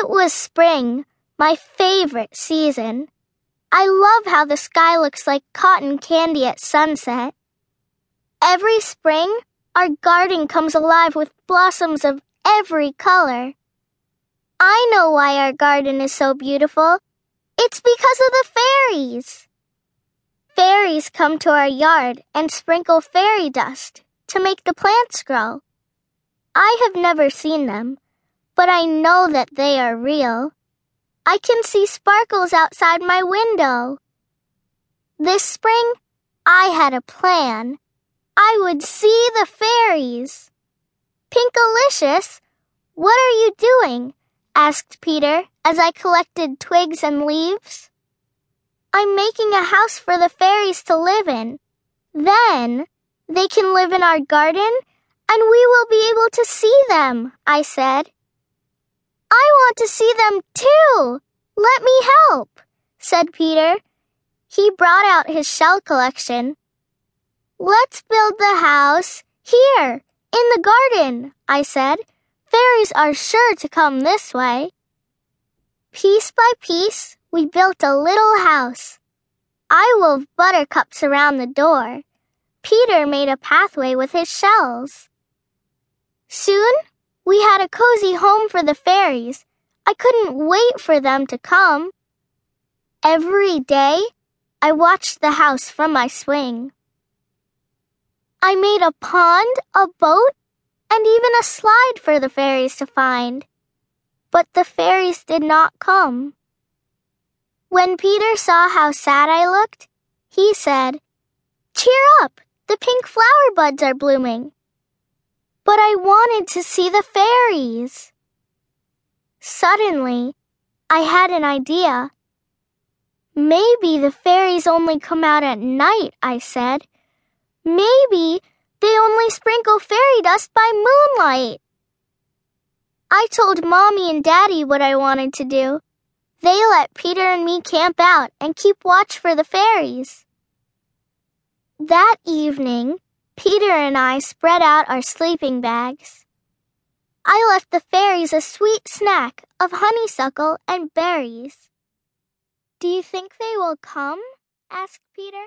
It was spring, my favorite season. I love how the sky looks like cotton candy at sunset. Every spring, our garden comes alive with blossoms of every color. I know why our garden is so beautiful. It's because of the fairies. Fairies come to our yard and sprinkle fairy dust to make the plants grow. I have never seen them, but I know that they are real. I can see sparkles outside my window. This spring, I had a plan. I would see the fairies. Pinkalicious, what are you doing? asked Peter as I collected twigs and leaves. I'm making a house for the fairies to live in. Then they can live in our garden and we will be able to see them, I said. I want to see them too. Let me help, said Peter. He brought out his shell collection. Let's build the house here, in the garden, I said. Fairies are sure to come this way. Piece by piece, we built a little house. I wove buttercups around the door. Peter made a pathway with his shells. Soon, we had a cozy home for the fairies. I couldn't wait for them to come. Every day, I watched the house from my swing. I made a pond, a boat, and even a slide for the fairies to find. But the fairies did not come. When Peter saw how sad I looked, he said, Cheer up! The pink flower buds are blooming. But I wanted to see the fairies. Suddenly, I had an idea. Maybe the fairies only come out at night, I said. Maybe they only sprinkle fairy dust by moonlight. I told Mommy and Daddy what I wanted to do. They let Peter and me camp out and keep watch for the fairies. That evening, Peter and I spread out our sleeping bags. I left the fairies a sweet snack of honeysuckle and berries. Do you think they will come? asked Peter.